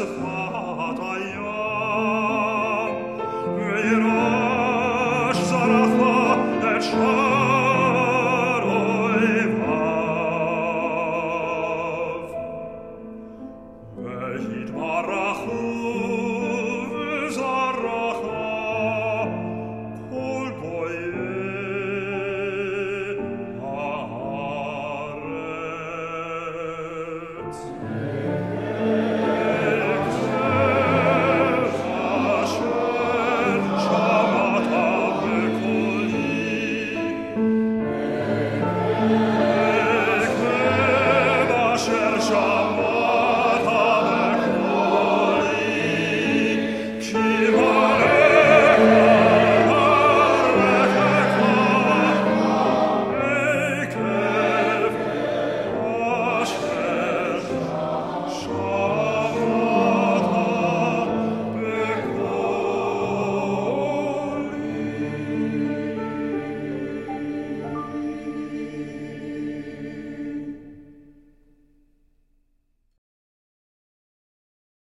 crucified.